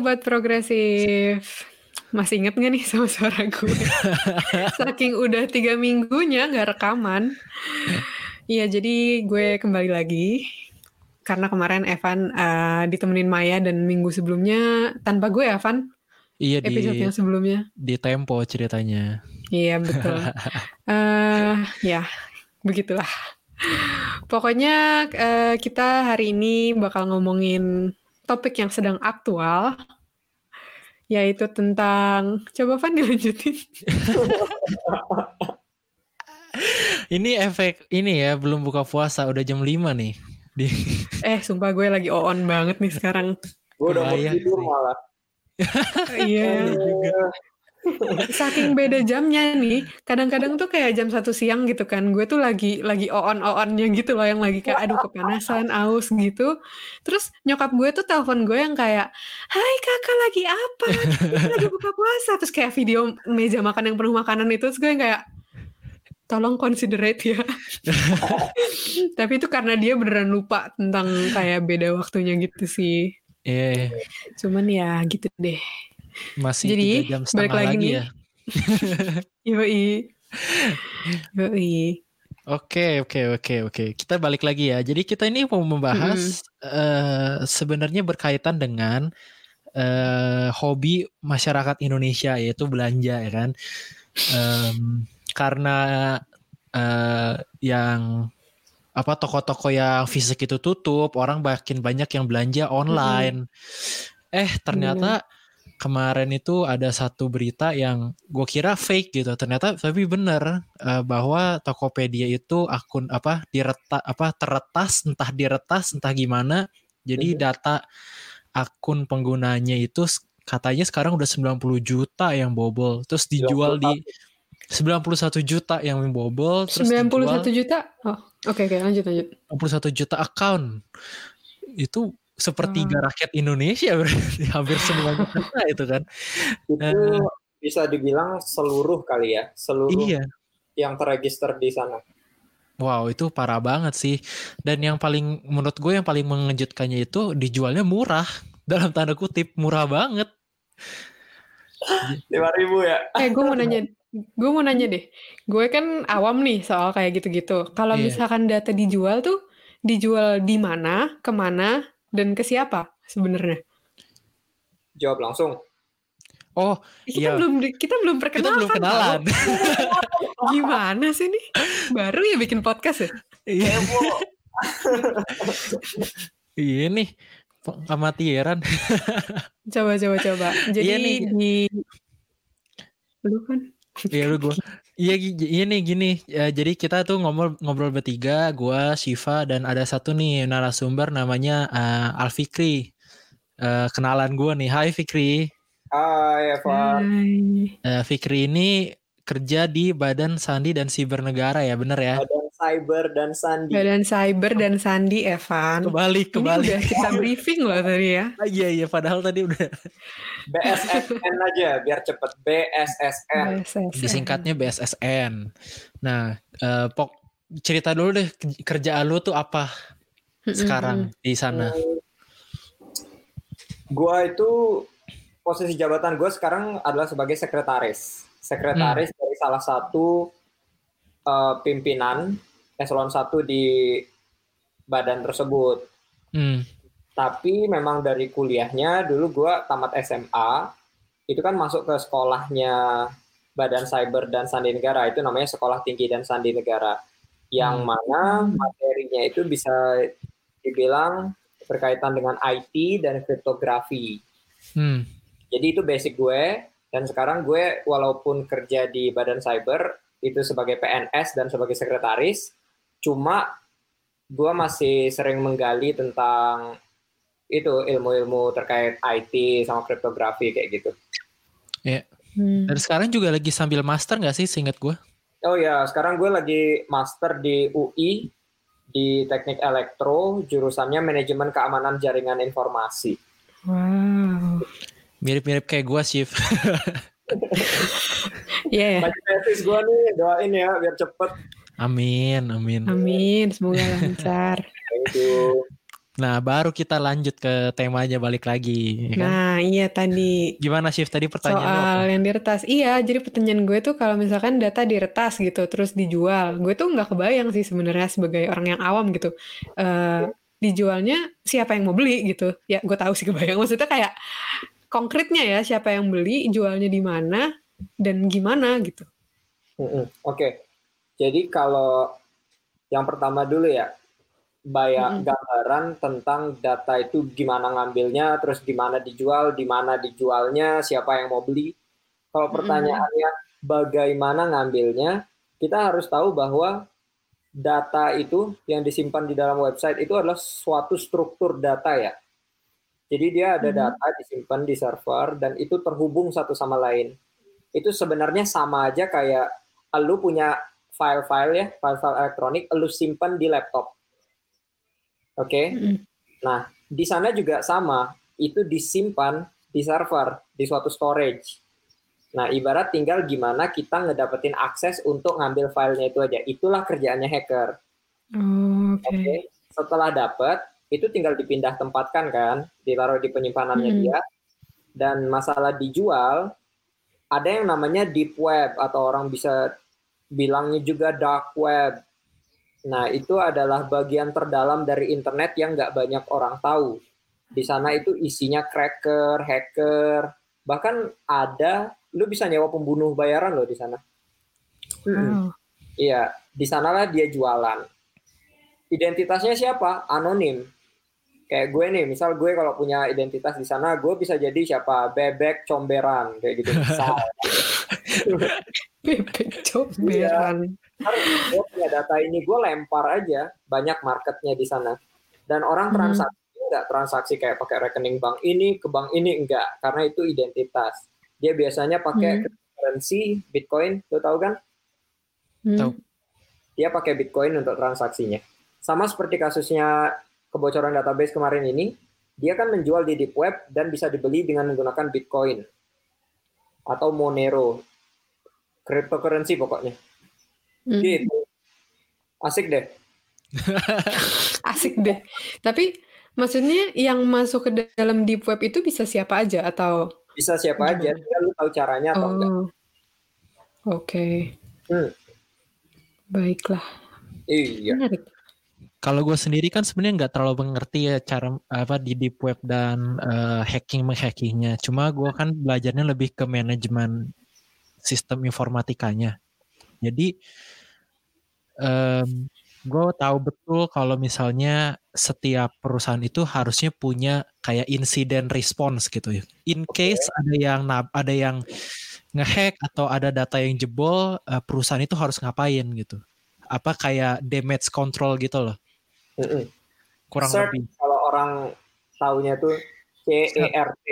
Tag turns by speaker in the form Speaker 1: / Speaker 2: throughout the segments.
Speaker 1: sobat progresif. Masih inget gak nih sama suara gue? Saking udah tiga minggunya gak rekaman. Iya, jadi gue kembali lagi. Karena kemarin Evan uh, ditemenin Maya dan minggu sebelumnya tanpa gue Evan.
Speaker 2: Iya
Speaker 1: episode
Speaker 2: di
Speaker 1: yang sebelumnya.
Speaker 2: di tempo ceritanya.
Speaker 1: Iya betul. uh, ya begitulah. Pokoknya uh, kita hari ini bakal ngomongin topik yang sedang aktual yaitu tentang coba Van dilanjutin.
Speaker 2: ini efek ini ya belum buka puasa udah jam 5 nih. Di...
Speaker 1: Eh sumpah gue lagi on banget nih sekarang.
Speaker 3: Gue udah mau tidur malah.
Speaker 1: Iya juga. Saking beda jamnya nih, kadang-kadang tuh kayak jam satu siang gitu kan, gue tuh lagi lagi on onnya gitu loh, yang lagi kayak aduh kepanasan, aus gitu. Terus nyokap gue tuh telepon gue yang kayak, Hai kakak lagi apa? Kita lagi buka puasa. Terus kayak video meja makan yang penuh makanan itu, terus gue yang kayak, tolong considerate ya. Tapi itu karena dia beneran lupa tentang kayak beda waktunya gitu sih.
Speaker 2: Iya. Yeah.
Speaker 1: Cuman ya gitu deh.
Speaker 2: Masih
Speaker 1: Jadi,
Speaker 2: tiga jam
Speaker 1: balik
Speaker 2: setengah
Speaker 1: lagi
Speaker 2: lagi,
Speaker 1: nih.
Speaker 2: ya.
Speaker 1: Yoi. Yoi.
Speaker 2: Oke, oke, oke, oke. Kita balik lagi ya. Jadi kita ini mau membahas eh, sebenarnya berkaitan dengan eh, hobi masyarakat Indonesia yaitu belanja ya kan. Em, karena eh, yang apa toko-toko yang fisik itu tutup, orang makin banyak yang belanja online. Eh ternyata kemarin itu ada satu berita yang gue kira fake gitu. Ternyata tapi bener eh, bahwa Tokopedia itu akun apa direta apa teretas entah diretas entah gimana. Jadi data akun penggunanya itu katanya sekarang udah 90 juta yang bobol. Terus dijual di 91 juta yang bobol terus
Speaker 1: 91
Speaker 2: dijual
Speaker 1: juta? Oh, oke oke lanjut lanjut.
Speaker 2: 61 juta account itu sepertiga rakyat Indonesia berarti hampir semuanya kena itu kan
Speaker 3: Itu bisa dibilang seluruh kali ya, seluruh
Speaker 2: iya
Speaker 3: yang terregister di sana.
Speaker 2: wow itu parah banget sih dan yang paling menurut gue yang paling mengejutkannya itu dijualnya murah dalam tanda kutip murah banget
Speaker 3: Lima ribu ya.
Speaker 1: Eh gue mau nanya, gue mau nanya deh. Gue kan awam nih soal kayak gitu-gitu. Kalau
Speaker 2: Iya.
Speaker 1: misalkan data dijual tuh dijual di mana, ke mana, dan ke siapa sebenarnya?
Speaker 3: Jawab langsung.
Speaker 2: oh
Speaker 1: Kita
Speaker 2: Iya.
Speaker 1: belum kita belum
Speaker 2: kita
Speaker 1: perkenalan.
Speaker 2: belum kenalan
Speaker 1: Gimana sih nih? Baru ya bikin podcast ya?
Speaker 2: iya iya nih amatiran
Speaker 1: Coba coba coba. Jadi
Speaker 2: Iya nih.
Speaker 1: di lu kan
Speaker 2: Iya lu gue. Iya iya nih gini. Ya, jadi kita tuh ngobrol ngobrol bertiga, gua, Shiva dan ada satu nih narasumber namanya eh, Alfikri. Eh, kenalan gua nih. Hai Fikri.
Speaker 3: Hai Evan.
Speaker 1: Hai.
Speaker 2: Eh, Fikri ini kerja di Badan Sandi dan Siber Negara ya, bener ya?
Speaker 3: Badan Cyber dan Sandi.
Speaker 1: Badan Cyber dan Sandi Evan.
Speaker 2: Kebalik,
Speaker 1: Ini
Speaker 2: kebalik.
Speaker 1: udah kita briefing loh tadi ya.
Speaker 2: Ah, iya iya, padahal tadi udah
Speaker 3: BSSN aja biar cepet. BSSN.
Speaker 1: BSSN.
Speaker 2: disingkatnya BSSN. Nah, eh, pok cerita dulu deh ke- kerjaan lu tuh apa sekarang di sana?
Speaker 3: Gua itu posisi jabatan gue sekarang adalah sebagai sekretaris. Sekretaris dari salah satu eh, pimpinan eselon 1 di badan tersebut.
Speaker 2: Hmm.
Speaker 3: Tapi memang dari kuliahnya dulu gue tamat SMA, itu kan masuk ke sekolahnya Badan Cyber dan Sandi Negara, itu namanya Sekolah Tinggi dan Sandi Negara. Yang
Speaker 2: Hmm.
Speaker 3: mana materinya itu bisa dibilang berkaitan dengan IT dan kriptografi.
Speaker 2: Hmm.
Speaker 3: Jadi itu basic gue dan sekarang gue walaupun kerja di Badan Cyber itu sebagai PNS dan sebagai sekretaris, cuma gue masih sering menggali tentang itu ilmu-ilmu terkait IT sama kriptografi kayak gitu.
Speaker 1: Hmm.
Speaker 2: Dan sekarang juga lagi sambil master nggak sih, seingat gue?
Speaker 3: Oh ya, sekarang gue lagi master di UI di Teknik Elektro, jurusannya Manajemen Keamanan Jaringan Informasi.
Speaker 1: Wow.
Speaker 2: Mirip-mirip kayak gue, Shift.
Speaker 1: Iya ya.
Speaker 3: Baju tesis gue nih, doain ya biar cepet.
Speaker 2: Amin, amin.
Speaker 1: Amin. Semoga lancar.
Speaker 3: Thank you.
Speaker 2: Nah, baru kita lanjut ke temanya balik lagi.
Speaker 1: Ya kan? Nah, iya tadi.
Speaker 2: Gimana shift tadi pertanyaan
Speaker 1: Soal apa? yang diretas. Iya, jadi pertanyaan gue tuh kalau misalkan data diretas gitu, terus dijual. Gue tuh nggak kebayang sih sebenarnya sebagai orang yang awam gitu. Uh, dijualnya siapa yang mau beli gitu. Ya, gue tahu sih kebayang. Maksudnya kayak konkretnya ya, siapa yang beli, jualnya di mana, dan gimana gitu.
Speaker 3: Oke, okay. Jadi kalau yang pertama dulu ya, banyak hmm. gambaran tentang data itu gimana ngambilnya, terus gimana dijual, di mana dijualnya, siapa yang mau beli. Kalau pertanyaannya hmm. bagaimana ngambilnya, kita harus tahu bahwa data itu yang disimpan di dalam website itu adalah suatu struktur data ya. Jadi dia ada data disimpan di server dan itu terhubung satu sama lain. Itu sebenarnya sama aja kayak lu punya file-file ya, file-file elektronik, lu simpan di laptop Oke. Okay? Nah, di sana juga sama, itu disimpan di server, di suatu storage. Nah, ibarat tinggal gimana kita ngedapetin akses untuk ngambil filenya itu aja. Itulah kerjaannya hacker.
Speaker 1: Oh, Oke. Okay. Okay?
Speaker 3: Setelah dapat, itu tinggal dipindah tempatkan kan, ditaruh di penyimpanannya hmm. dia. Dan masalah dijual, ada yang namanya deep web atau orang bisa bilangnya juga dark web. Nah, itu adalah bagian terdalam dari internet yang nggak banyak orang tahu. Di sana itu isinya cracker, hacker, bahkan ada, lu bisa nyewa pembunuh bayaran loh di sana. Hmm. Iya, di sanalah dia jualan. Identitasnya siapa? Anonim. Kayak gue nih, misal gue kalau punya identitas di sana, gue bisa jadi siapa? Bebek comberan, kayak gitu.
Speaker 1: Bebek comberan. Iya
Speaker 3: gue punya data ini gue lempar aja banyak marketnya di sana dan orang hmm. transaksi nggak transaksi kayak pakai rekening bank ini ke bank ini enggak karena itu identitas dia biasanya pakai hmm. currency bitcoin lo tahu kan
Speaker 2: hmm. tahu
Speaker 3: dia pakai bitcoin untuk transaksinya sama seperti kasusnya kebocoran database kemarin ini dia kan menjual di deep web dan bisa dibeli dengan menggunakan bitcoin atau monero cryptocurrency pokoknya Hmm. Gitu. Asik deh.
Speaker 1: Asik deh. Tapi maksudnya yang masuk ke dalam deep web itu bisa siapa aja atau
Speaker 3: bisa siapa gimana? aja, tinggal lu tahu caranya atau oh. enggak. Oke.
Speaker 1: Okay. Hmm. Baiklah.
Speaker 3: Iya. Menarik.
Speaker 2: Kalau gue sendiri kan sebenarnya nggak terlalu mengerti ya cara apa di deep web dan uh, hacking menghackingnya. Cuma gue kan belajarnya lebih ke manajemen sistem informatikanya. Jadi um, gue tahu betul kalau misalnya setiap perusahaan itu harusnya punya kayak insiden response gitu ya. In case ada yang ada yang ngehack atau ada data yang jebol, uh, perusahaan itu harus ngapain gitu. Apa kayak damage control gitu loh.
Speaker 3: Kurang CERT, lebih. Kalau orang tahunya tuh CERT.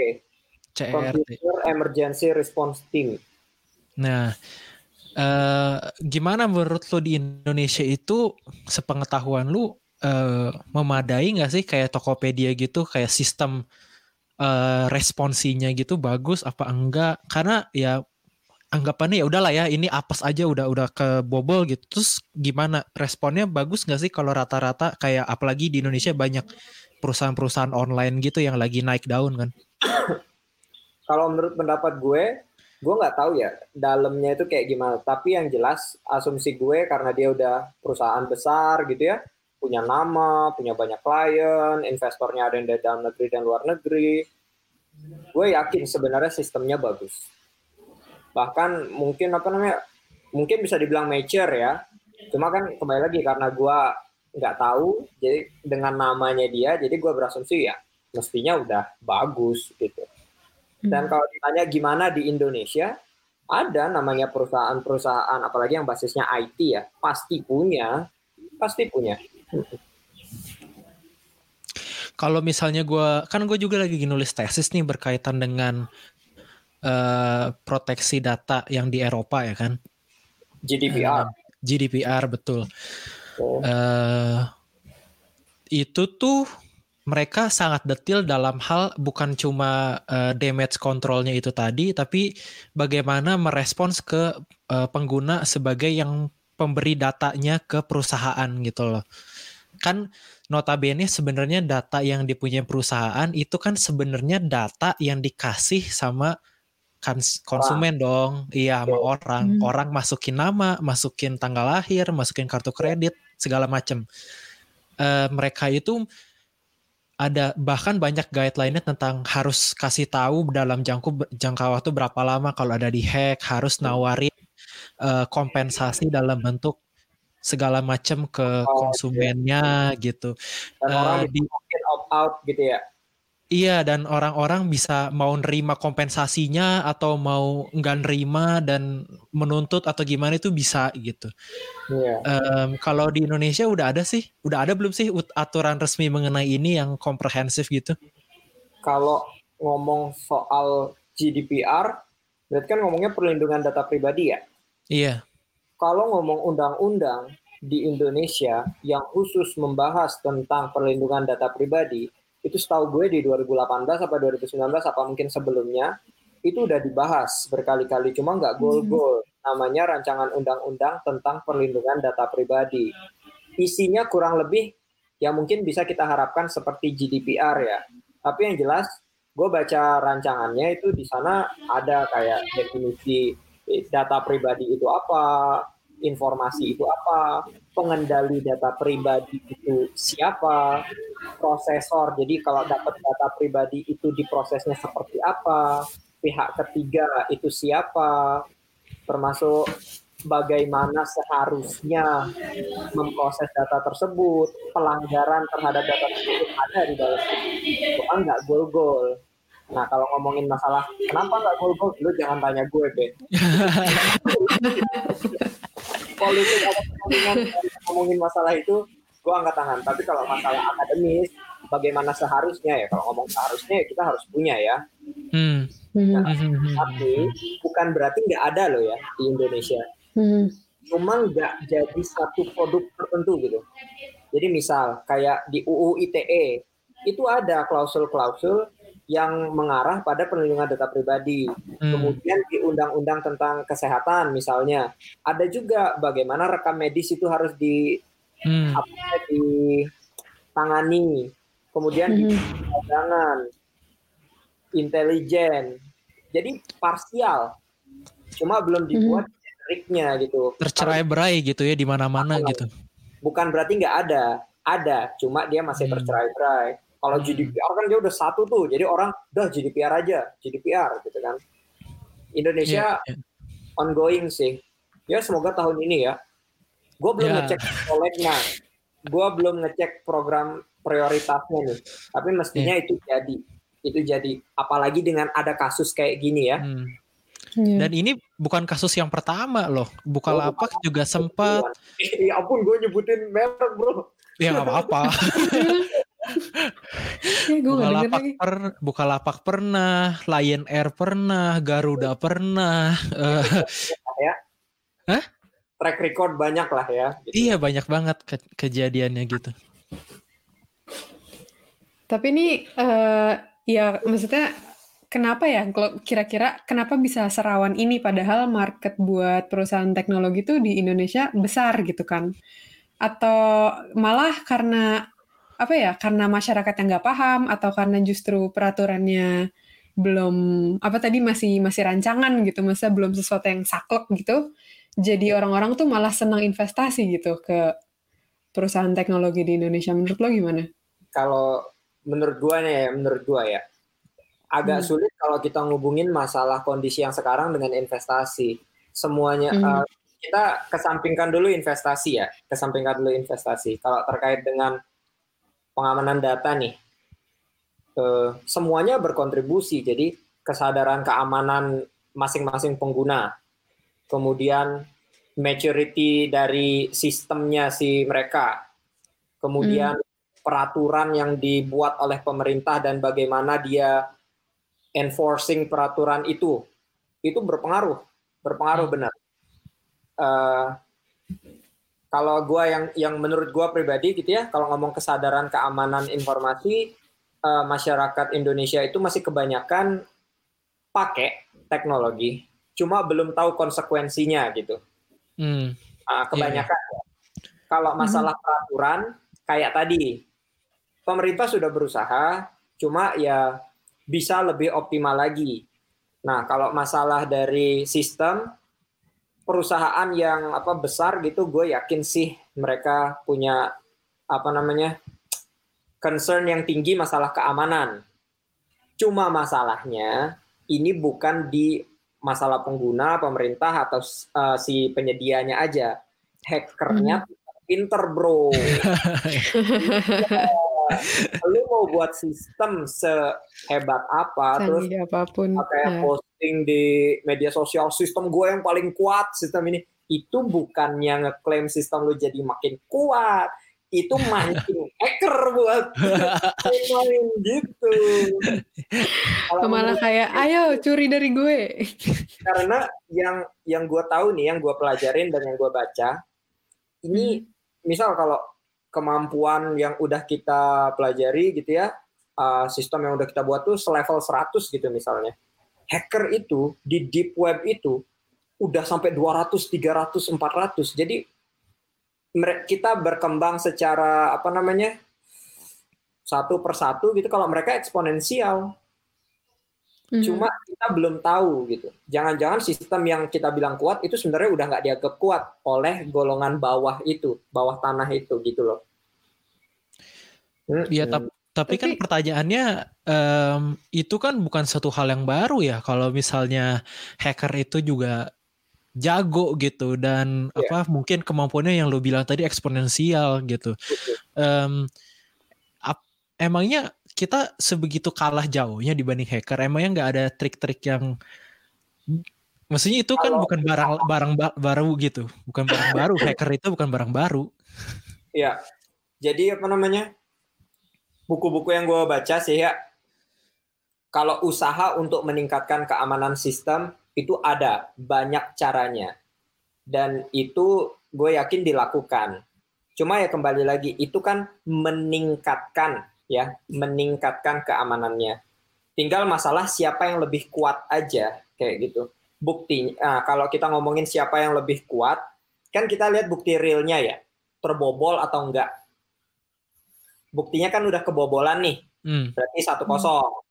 Speaker 3: CERT. Computer Emergency Response Team.
Speaker 2: Nah, Uh, gimana menurut lo di Indonesia itu sepengetahuan lu uh, memadai nggak sih kayak Tokopedia gitu kayak sistem uh, responsinya gitu bagus apa enggak karena ya anggapannya ya udahlah ya ini apes aja udah udah ke bobol gitu. Terus gimana? Responnya bagus nggak sih kalau rata-rata kayak apalagi di Indonesia banyak perusahaan-perusahaan online gitu yang lagi naik daun kan?
Speaker 3: Kalau menurut pendapat gue gue nggak tahu ya dalamnya itu kayak gimana. Tapi yang jelas asumsi gue karena dia udah perusahaan besar gitu ya punya nama punya banyak klien investornya ada yang dari dalam negeri dan luar negeri. Gue yakin sebenarnya sistemnya bagus bahkan mungkin apa namanya mungkin bisa dibilang mature ya cuma kan kembali lagi karena gue nggak tahu jadi dengan namanya dia jadi gue berasumsi ya mestinya udah bagus gitu dan hmm. kalau ditanya gimana di Indonesia, ada namanya perusahaan-perusahaan, apalagi yang basisnya IT ya, pasti punya, pasti punya.
Speaker 2: Kalau misalnya gue, kan gue juga lagi nulis tesis nih berkaitan dengan uh, proteksi data yang di Eropa ya kan?
Speaker 3: GDPR. Uh,
Speaker 2: eh, GDPR betul. Oh. Uh, itu tuh mereka sangat detail dalam hal bukan cuma uh, damage controlnya itu tadi, tapi bagaimana merespons ke uh, pengguna sebagai yang pemberi datanya ke perusahaan gitu loh. kan notabene sebenarnya data yang dipunyai perusahaan itu kan sebenarnya data yang dikasih sama konsumen orang. dong iya sama orang hmm. orang masukin nama masukin tanggal lahir masukin kartu kredit segala macam uh, mereka itu ada bahkan banyak guideline-nya tentang harus kasih tahu dalam jangka jangka waktu berapa lama kalau ada di hack harus nawarin uh, kompensasi dalam bentuk segala macam ke oh, konsumennya iya. gitu.
Speaker 3: Dan uh, orang di opt out gitu ya.
Speaker 2: Iya dan orang-orang bisa mau nerima kompensasinya atau mau nggak nerima dan menuntut atau gimana itu bisa gitu. Iya. Um, kalau di Indonesia udah ada sih, udah ada belum sih aturan resmi mengenai ini yang komprehensif gitu?
Speaker 3: Kalau ngomong soal GDPR, berarti kan ngomongnya perlindungan data pribadi ya?
Speaker 2: Iya.
Speaker 3: Kalau ngomong undang-undang di Indonesia yang khusus membahas tentang perlindungan data pribadi, itu setahu gue di 2018 apa 2019 apa mungkin sebelumnya itu udah dibahas berkali-kali cuma nggak gol-gol. Hmm. namanya rancangan undang-undang tentang perlindungan data pribadi. Isinya kurang lebih yang mungkin bisa kita harapkan seperti GDPR ya. Tapi yang jelas gue baca rancangannya itu di sana ada kayak definisi data pribadi itu apa informasi itu apa, pengendali data pribadi itu siapa, prosesor. Jadi kalau dapat data pribadi itu diprosesnya seperti apa, pihak ketiga itu siapa, termasuk bagaimana seharusnya memproses data tersebut, pelanggaran terhadap data tersebut ada di dalam itu kan nggak gol-gol. Nah kalau ngomongin masalah kenapa nggak gol-gol, lu jangan tanya gue, Be. politik kepentingan ngomongin masalah itu gue angkat tangan tapi kalau masalah akademis bagaimana seharusnya ya kalau ngomong seharusnya ya kita harus punya ya hmm. nah, hmm. tapi bukan berarti nggak ada loh ya di Indonesia hmm. cuman nggak jadi satu produk tertentu gitu jadi misal kayak di UU ITE itu ada klausul-klausul yang mengarah pada perlindungan data pribadi. Hmm. Kemudian di undang-undang tentang kesehatan misalnya, ada juga bagaimana rekam medis itu harus di hmm. apa, ditangani. Kemudian hmm. perdagangan, intelijen. Jadi parsial. Cuma belum dibuat hmm. generiknya gitu.
Speaker 2: Tercerai-berai gitu ya di mana-mana gitu.
Speaker 3: Bukan berarti nggak ada, ada, cuma dia masih hmm. tercerai-berai kalau hmm. GDPR kan dia udah satu tuh, jadi orang udah GDPR aja, GDPR gitu kan. Indonesia yeah, yeah. ongoing sih. Ya semoga tahun ini ya. Gue belum yeah. ngecek prolegnya, gue belum ngecek program prioritasnya nih. Tapi mestinya yeah. itu jadi, itu jadi. Apalagi dengan ada kasus kayak gini ya. Hmm.
Speaker 2: Yeah. Dan ini bukan kasus yang pertama loh. Bukalapak oh, juga sempat.
Speaker 3: Ya ampun, gue nyebutin merek bro.
Speaker 2: Ya nggak apa-apa. ya, Bukalapak per, Bukalapak pernah, Lion Air pernah, Garuda pernah.
Speaker 3: ya. Hah? Track record banyak lah ya.
Speaker 2: Gitu. Iya banyak banget ke kejadiannya gitu.
Speaker 1: Tapi ini uh, ya maksudnya kenapa ya kira-kira kenapa bisa serawan ini padahal market buat perusahaan teknologi itu di Indonesia besar gitu kan? Atau malah karena apa ya karena masyarakat yang nggak paham atau karena justru peraturannya belum apa tadi masih masih rancangan gitu masa belum sesuatu yang saklek gitu jadi orang-orang tuh malah senang investasi gitu ke perusahaan teknologi di Indonesia menurut lo gimana?
Speaker 3: Kalau menurut gua nih ya menurut gua ya agak hmm. sulit kalau kita ngubungin masalah kondisi yang sekarang dengan investasi semuanya hmm. uh, kita kesampingkan dulu investasi ya kesampingkan dulu investasi kalau terkait dengan pengamanan data nih eh, semuanya berkontribusi jadi kesadaran keamanan masing-masing pengguna kemudian maturity dari sistemnya si mereka kemudian hmm. peraturan yang dibuat oleh pemerintah dan bagaimana dia enforcing peraturan itu itu berpengaruh berpengaruh hmm. benar uh, kalau gue yang yang menurut gue pribadi gitu ya kalau ngomong kesadaran keamanan informasi uh, masyarakat Indonesia itu masih kebanyakan pakai teknologi cuma belum tahu konsekuensinya gitu hmm. uh, kebanyakan yeah. kalau masalah hmm. peraturan kayak tadi pemerintah sudah berusaha, cuma ya bisa lebih optimal lagi. Nah, kalau masalah dari sistem perusahaan yang apa besar gitu, gue yakin sih mereka punya apa namanya concern yang tinggi masalah keamanan. Cuma masalahnya ini bukan di masalah pengguna, pemerintah atau uh, si penyedianya aja. Hackernya hmm. pinter bro. lu mau buat sistem sehebat apa
Speaker 1: terus apa pun
Speaker 3: kayak ya. posting di media sosial sistem gue yang paling kuat sistem ini itu bukannya ngeklaim sistem lu jadi makin kuat itu mancing hacker buat main gitu.
Speaker 1: Kalau Malah kayak ayo curi dari gue.
Speaker 3: Karena yang yang gue tahu nih, yang gue pelajarin dan yang gue baca, ini hmm. misal kalau kemampuan yang udah kita pelajari gitu ya, uh, sistem yang udah kita buat tuh selevel 100 gitu misalnya. Hacker itu di deep web itu udah sampai 200, 300, 400. Jadi kita berkembang secara apa namanya? satu persatu gitu kalau mereka eksponensial. Hmm. Cuma kita belum tahu gitu. Jangan-jangan sistem yang kita bilang kuat itu sebenarnya udah nggak dianggap kuat oleh golongan bawah itu, bawah tanah itu gitu loh.
Speaker 2: Iya, tapi, tapi kan pertanyaannya um, itu kan bukan satu hal yang baru ya. Kalau misalnya hacker itu juga jago gitu dan yeah. apa mungkin kemampuannya yang lo bilang tadi eksponensial gitu. Um, ap, emangnya kita sebegitu kalah jauhnya dibanding hacker? Emangnya nggak ada trik-trik yang Maksudnya itu kan bukan barang barang baru gitu, bukan barang baru. Hacker itu bukan barang baru.
Speaker 3: Iya. Jadi apa namanya? buku-buku yang gue baca sih ya, kalau usaha untuk meningkatkan keamanan sistem itu ada banyak caranya dan itu gue yakin dilakukan. Cuma ya kembali lagi itu kan meningkatkan ya, meningkatkan keamanannya. Tinggal masalah siapa yang lebih kuat aja kayak gitu. Bukti, nah, kalau kita ngomongin siapa yang lebih kuat, kan kita lihat bukti realnya ya, terbobol atau enggak buktinya kan udah kebobolan nih. Hmm. Berarti satu kosong.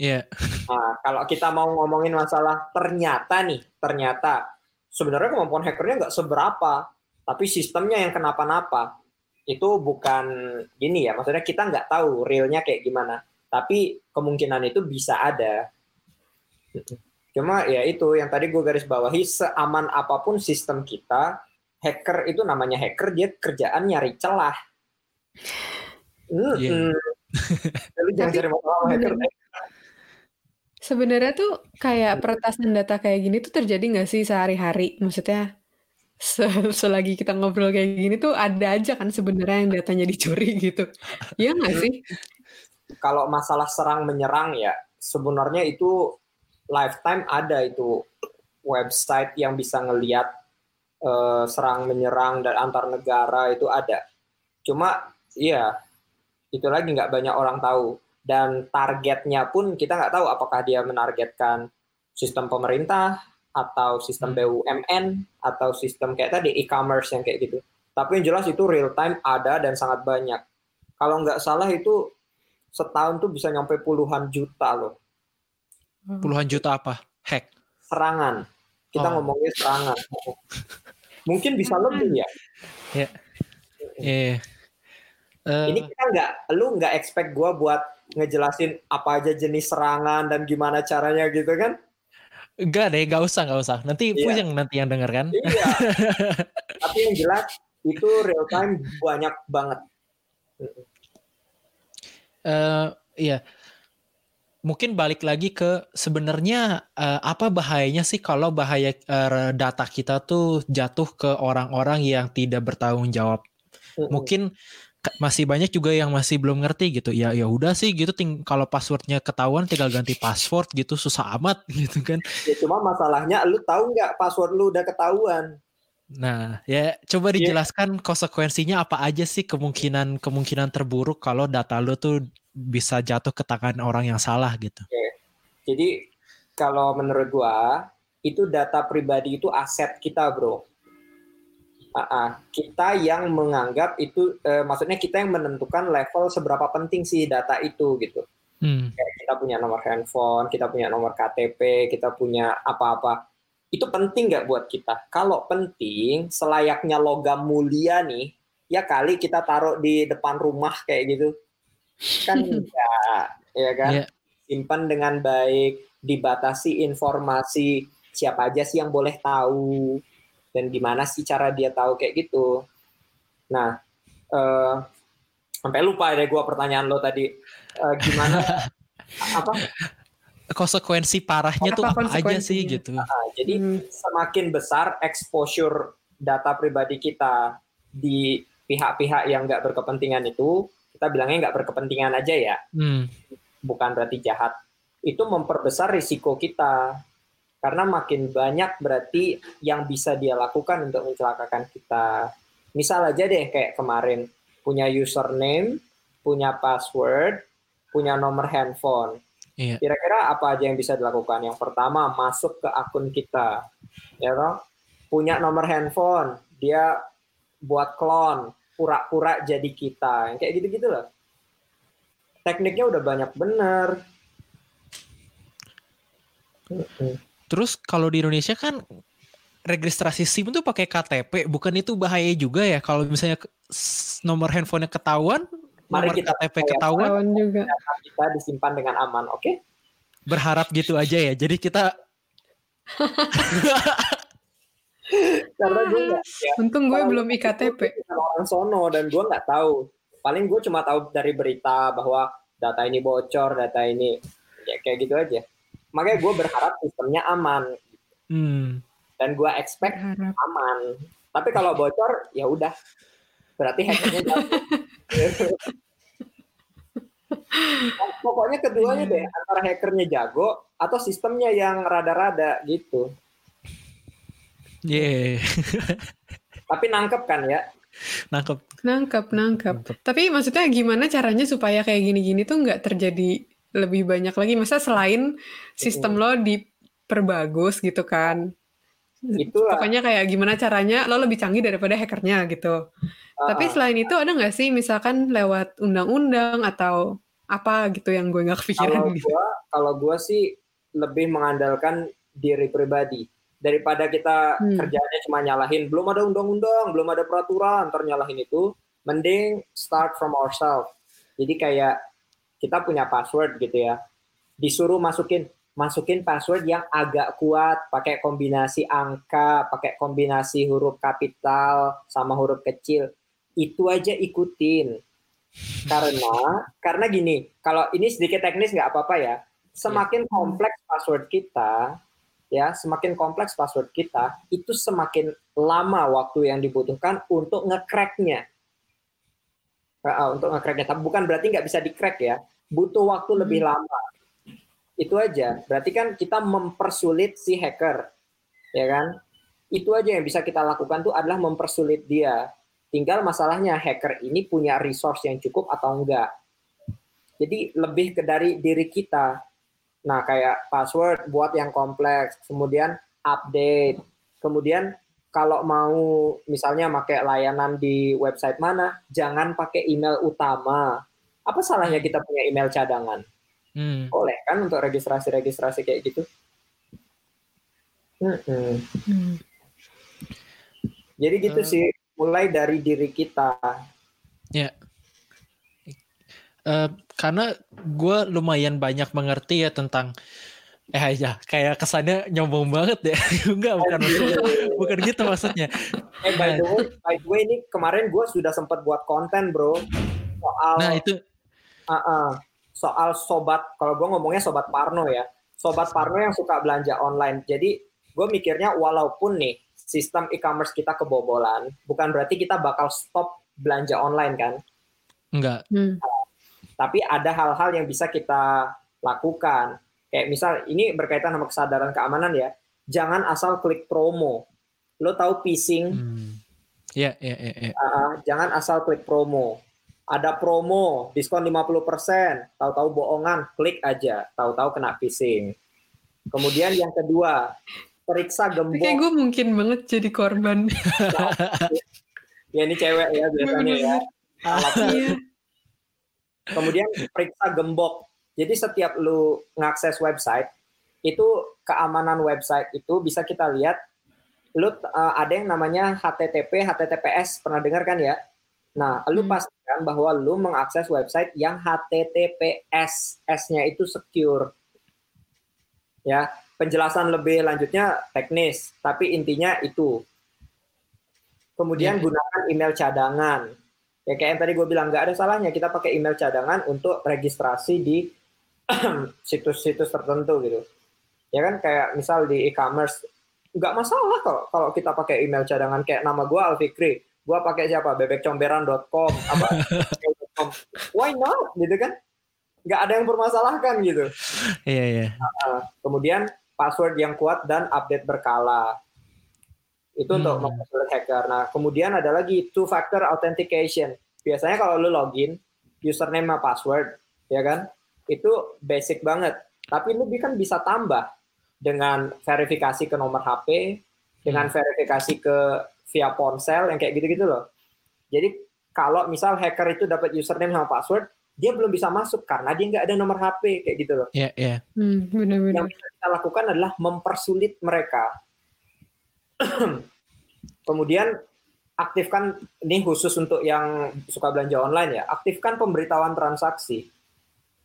Speaker 2: Iya. Yeah.
Speaker 3: Nah, kalau kita mau ngomongin masalah ternyata nih, ternyata sebenarnya kemampuan hackernya nggak seberapa, tapi sistemnya yang kenapa-napa. Itu bukan gini ya, maksudnya kita nggak tahu realnya kayak gimana. Tapi kemungkinan itu bisa ada. Cuma ya itu yang tadi gue garis bawahi, seaman apa pun sistem kita, hacker itu namanya hacker, dia kerjaan nyari celah.
Speaker 1: Yeah. Tapi jangan cari masalah hacker. Sebenarnya tuh kayak peretasan data kayak gini tuh terjadi nggak sih sehari-hari? Maksudnya se selagi kita ngobrol kayak gini tuh ada aja kan sebenarnya yang datanya dicuri gitu. Iya nggak sih?
Speaker 3: Kalau masalah serang menyerang ya sebenarnya itu lifetime ada itu website yang bisa ngelihat uh, serang menyerang dan antar negara itu ada. Cuma iya itu lagi nggak banyak orang tahu dan targetnya pun kita nggak tahu apakah dia menargetkan sistem pemerintah atau sistem hmm. BUMN atau sistem kayak tadi e-commerce yang kayak gitu. Tapi yang jelas itu real time ada dan sangat banyak. Kalau nggak salah itu setahun tuh bisa nyampe puluhan juta loh.
Speaker 2: Puluhan juta apa? Hack?
Speaker 3: Serangan. Kita oh. ngomongnya serangan. Mungkin bisa lebih ya.
Speaker 2: Ya. Yeah.
Speaker 3: Uh, ini kita nggak, lu nggak expect gue buat ngejelasin apa aja jenis serangan dan gimana caranya gitu kan?
Speaker 2: Enggak deh, nggak usah, nggak usah. Nanti iya. yang nanti yang denger kan? Iya.
Speaker 3: Tapi yang jelas itu real time banyak banget.
Speaker 2: Uh, iya. Mungkin balik lagi ke sebenarnya uh, apa bahayanya sih kalau bahaya uh, data kita tuh jatuh ke orang-orang yang tidak bertanggung jawab. Mm -hmm. Mungkin masih banyak juga yang masih belum ngerti gitu ya ya udah sih gitu ting kalau passwordnya ketahuan tinggal ganti password gitu susah amat gitu kan
Speaker 3: ya cuma masalahnya lu tahu nggak password lu udah ketahuan
Speaker 2: nah ya coba iya. dijelaskan yeah. konsekuensinya apa aja sih kemungkinan kemungkinan terburuk kalau data lu tuh bisa jatuh ke tangan orang yang salah gitu
Speaker 3: okay. jadi kalau menurut gua itu data pribadi itu aset kita bro uh, kita yang menganggap itu uh, maksudnya kita yang menentukan level seberapa penting sih data itu gitu. Hmm. Kayak kita punya nomor handphone, kita punya nomor KTP, kita punya apa-apa. Itu penting nggak buat kita? Kalau penting, selayaknya logam mulia nih, ya kali kita taruh di depan rumah kayak gitu. Kan enggak, ya kan? Yeah. Simpan dengan baik, dibatasi informasi siapa aja sih yang boleh tahu dan gimana sih cara dia tahu kayak gitu. Nah, uh, sampai lupa deh gue pertanyaan lo tadi uh, gimana apa
Speaker 2: konsekuensi parahnya apa tuh apa aja sih gitu. Nah,
Speaker 3: jadi hmm. semakin besar exposure data pribadi kita di pihak-pihak yang nggak berkepentingan itu, kita bilangnya nggak berkepentingan aja ya, hmm. bukan berarti jahat. Itu memperbesar risiko kita karena makin banyak berarti yang bisa dia lakukan untuk mencelakakan kita. Misal aja deh kayak kemarin punya username, punya password, punya nomor handphone. Iya. Kira-kira apa aja yang bisa dilakukan? Yang pertama masuk ke akun kita, ya toh? Punya nomor handphone, dia buat clone, pura-pura jadi kita, kayak gitu-gitu loh. Tekniknya udah banyak bener.
Speaker 2: Terus kalau di Indonesia kan registrasi SIM itu pakai KTP, bukan itu bahaya juga ya kalau misalnya nomor handphonenya ketahuan,
Speaker 3: Mari nomor kita KTP
Speaker 2: ketahuan
Speaker 3: juga. Kita disimpan dengan aman, oke? Okay?
Speaker 2: Berharap gitu aja ya. Jadi kita
Speaker 1: Karena gue gak, ya, Untung gue belum iktp.
Speaker 3: Orang sono dan gue nggak tahu. Paling gue cuma tahu dari berita bahwa data ini bocor, data ini ya kayak gitu aja makanya gue berharap sistemnya aman. Hmm. dan gue expect berharap. aman. Tapi kalau bocor ya udah. Berarti hackernya jago pokoknya keduanya deh antara hackernya jago atau sistemnya yang rada-rada gitu.
Speaker 2: Yeah.
Speaker 3: tapi nangkep kan ya?
Speaker 2: Nangkep
Speaker 1: nangkep. Nangkep. Tapi maksudnya gimana caranya supaya kayak gini-gini tuh nggak terjadi lebih banyak lagi. Masa selain sistem lo diperbagus gitu kan. Itulah. pokoknya kayak gimana caranya lo lebih canggih daripada hackernya gitu. Uh, tapi selain itu ada nggak sih misalkan lewat undang-undang atau apa gitu yang gue nggak kepikiran
Speaker 3: kalau
Speaker 1: gitu.
Speaker 3: gue kalau gue sih lebih mengandalkan diri pribadi. Daripada kita hmm. kerjanya cuma nyalahin belum ada undang-undang belum ada peraturan ternyalahin itu mending start from ourselves. Jadi kayak kita punya password gitu ya. Disuruh masukin masukin password yang agak kuat, pakai kombinasi angka, pakai kombinasi huruf kapital sama huruf kecil. Itu aja ikutin. Karena karena gini, kalau ini sedikit teknis nggak apa-apa ya. Semakin iya. kompleks password kita, ya, semakin kompleks password kita, itu semakin lama waktu yang dibutuhkan untuk ngecracknya. Uh, untuk ngecracknya. Tapi bukan berarti nggak bisa di-crack ya. Butuh waktu hmm. lebih lama. Itu aja. Berarti kan kita mempersulit si hacker. Ya kan? Itu aja yang bisa kita lakukan tuh adalah mempersulit dia. Tinggal masalahnya hacker ini punya resource yang cukup atau enggak. Jadi lebih ke dari diri kita. Nah, kayak password buat yang kompleks, kemudian update, kemudian kalau mau misalnya pakai layanan di website mana, jangan pakai email utama. Apa salahnya kita punya email cadangan? Hmm. Boleh kan untuk registrasi-registrasi kayak gitu? Hmm. Hmm. Jadi gitu uh, sih, mulai dari diri kita.
Speaker 2: Ya. Uh, karena gue lumayan banyak mengerti ya tentang eh aja kayak kesannya nyombong banget ya enggak bukan maksudnya, bukan gitu maksudnya.
Speaker 3: Eh by the way by the way ini kemarin gue sudah sempat buat konten bro. Soal
Speaker 2: nah itu.
Speaker 3: Uh -uh, soal sobat kalau gue ngomongnya sobat Parno ya. Sobat Parno yang suka belanja online. Jadi gue mikirnya walaupun nih sistem e-commerce kita kebobolan bukan berarti kita bakal stop belanja online kan?
Speaker 2: Enggak.
Speaker 3: Hmm. tapi ada hal-hal yang bisa kita lakukan Kayak misal ini berkaitan sama kesadaran keamanan ya. Jangan asal klik promo. Lo tahu phishing?
Speaker 2: Hmm. Ya, ya, ya, ya.
Speaker 3: jangan asal klik promo. Ada promo, diskon 50%, tahu-tahu bohongan, klik aja, tahu-tahu kena phishing. Kemudian yang kedua, periksa gembok.
Speaker 1: Kayak gue mungkin banget jadi korban.
Speaker 3: ya ini cewek ya biasanya ya.
Speaker 1: Iya.
Speaker 3: Kemudian periksa gembok. Jadi setiap lu ngakses website, itu keamanan website itu bisa kita lihat lu uh, ada yang namanya HTTP, HTTPS, pernah dengar kan ya? Nah, lu
Speaker 1: Hmm.
Speaker 3: pastikan bahwa lu mengakses website yang HTTPS, S-nya itu secure. Ya, penjelasan lebih lanjutnya teknis, tapi intinya itu. Kemudian
Speaker 2: Ya.
Speaker 3: gunakan email cadangan. Ya kayak yang tadi gue bilang nggak ada salahnya kita pakai email cadangan untuk registrasi di situs-situs tertentu gitu. Ya kan kayak misal di e-commerce nggak masalah kalau kalau kita pakai email cadangan kayak nama gue Alfikri, gue pakai siapa? bebekcomberan.com apa? Why not? Gitu kan? Nggak ada yang bermasalahkan gitu.
Speaker 2: Iya iya.
Speaker 3: Nah, kemudian password yang kuat dan update berkala. Itu untuk
Speaker 2: Hmm.
Speaker 3: mempersulit hacker. Nah kemudian ada lagi two factor authentication. Biasanya kalau lu login username sama password ya kan itu basic banget tapi lu kan bisa tambah dengan verifikasi ke nomor HP, dengan verifikasi ke via ponsel yang kayak gitu-gitu loh. Jadi kalau misal hacker itu dapat username sama password, dia belum bisa masuk karena dia nggak ada nomor HP kayak gitu loh.
Speaker 2: Iya iya.
Speaker 1: Hmm, benar-benar.
Speaker 3: Yang bisa kita lakukan adalah mempersulit mereka. Kemudian aktifkan ini khusus untuk yang suka belanja online ya, aktifkan pemberitahuan transaksi.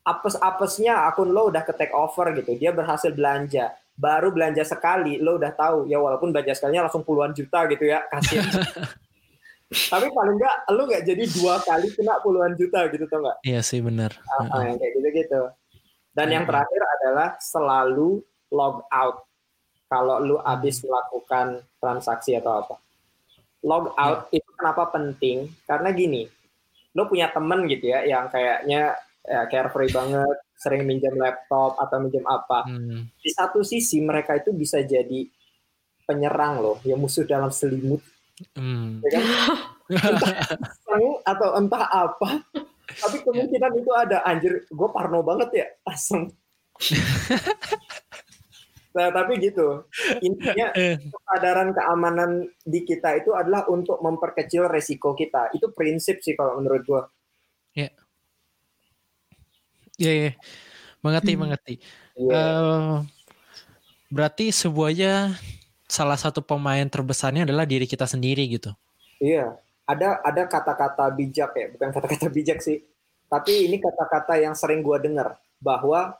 Speaker 3: Apes-apesnya akun lo udah ke take over gitu, dia berhasil belanja, baru belanja sekali lo udah tahu ya walaupun belanja sekalinya langsung puluhan juta gitu ya, kasihan. Tapi paling nggak lo nggak jadi dua kali kena puluhan juta gitu tuh nggak?
Speaker 2: Iya sih benar.
Speaker 3: Ah, yang kayak gitu-gitu. Dan yang
Speaker 2: Hmm.
Speaker 3: terakhir adalah selalu log out kalau lu habis melakukan transaksi atau apa. Log out itu kenapa penting? Karena gini, lu punya temen gitu ya yang kayaknya ya, carefree banget, sering minjem laptop atau minjem apa.
Speaker 2: Hmm.
Speaker 3: Di satu sisi mereka itu bisa jadi penyerang loh, ya musuh dalam selimut,
Speaker 2: Hmm.
Speaker 3: ya kan? Sang atau entah apa. Tapi kemungkinan itu ada anjir, gue parno banget ya, langsung. nah, tapi gitu. Intinya
Speaker 2: Eh,
Speaker 3: kesadaran keamanan di kita itu adalah untuk memperkecil resiko kita. Itu prinsip sih kalau menurut gue.
Speaker 2: Iya iya. Mengerti
Speaker 1: Hmm.
Speaker 2: mengerti.
Speaker 3: Iya.
Speaker 2: Eh, berarti sebuahnya salah satu pemain terbesarnya adalah diri kita sendiri gitu.
Speaker 3: Iya. Ada ada kata-kata bijak ya, bukan kata-kata bijak sih. Tapi ini kata-kata yang sering gue dengar bahwa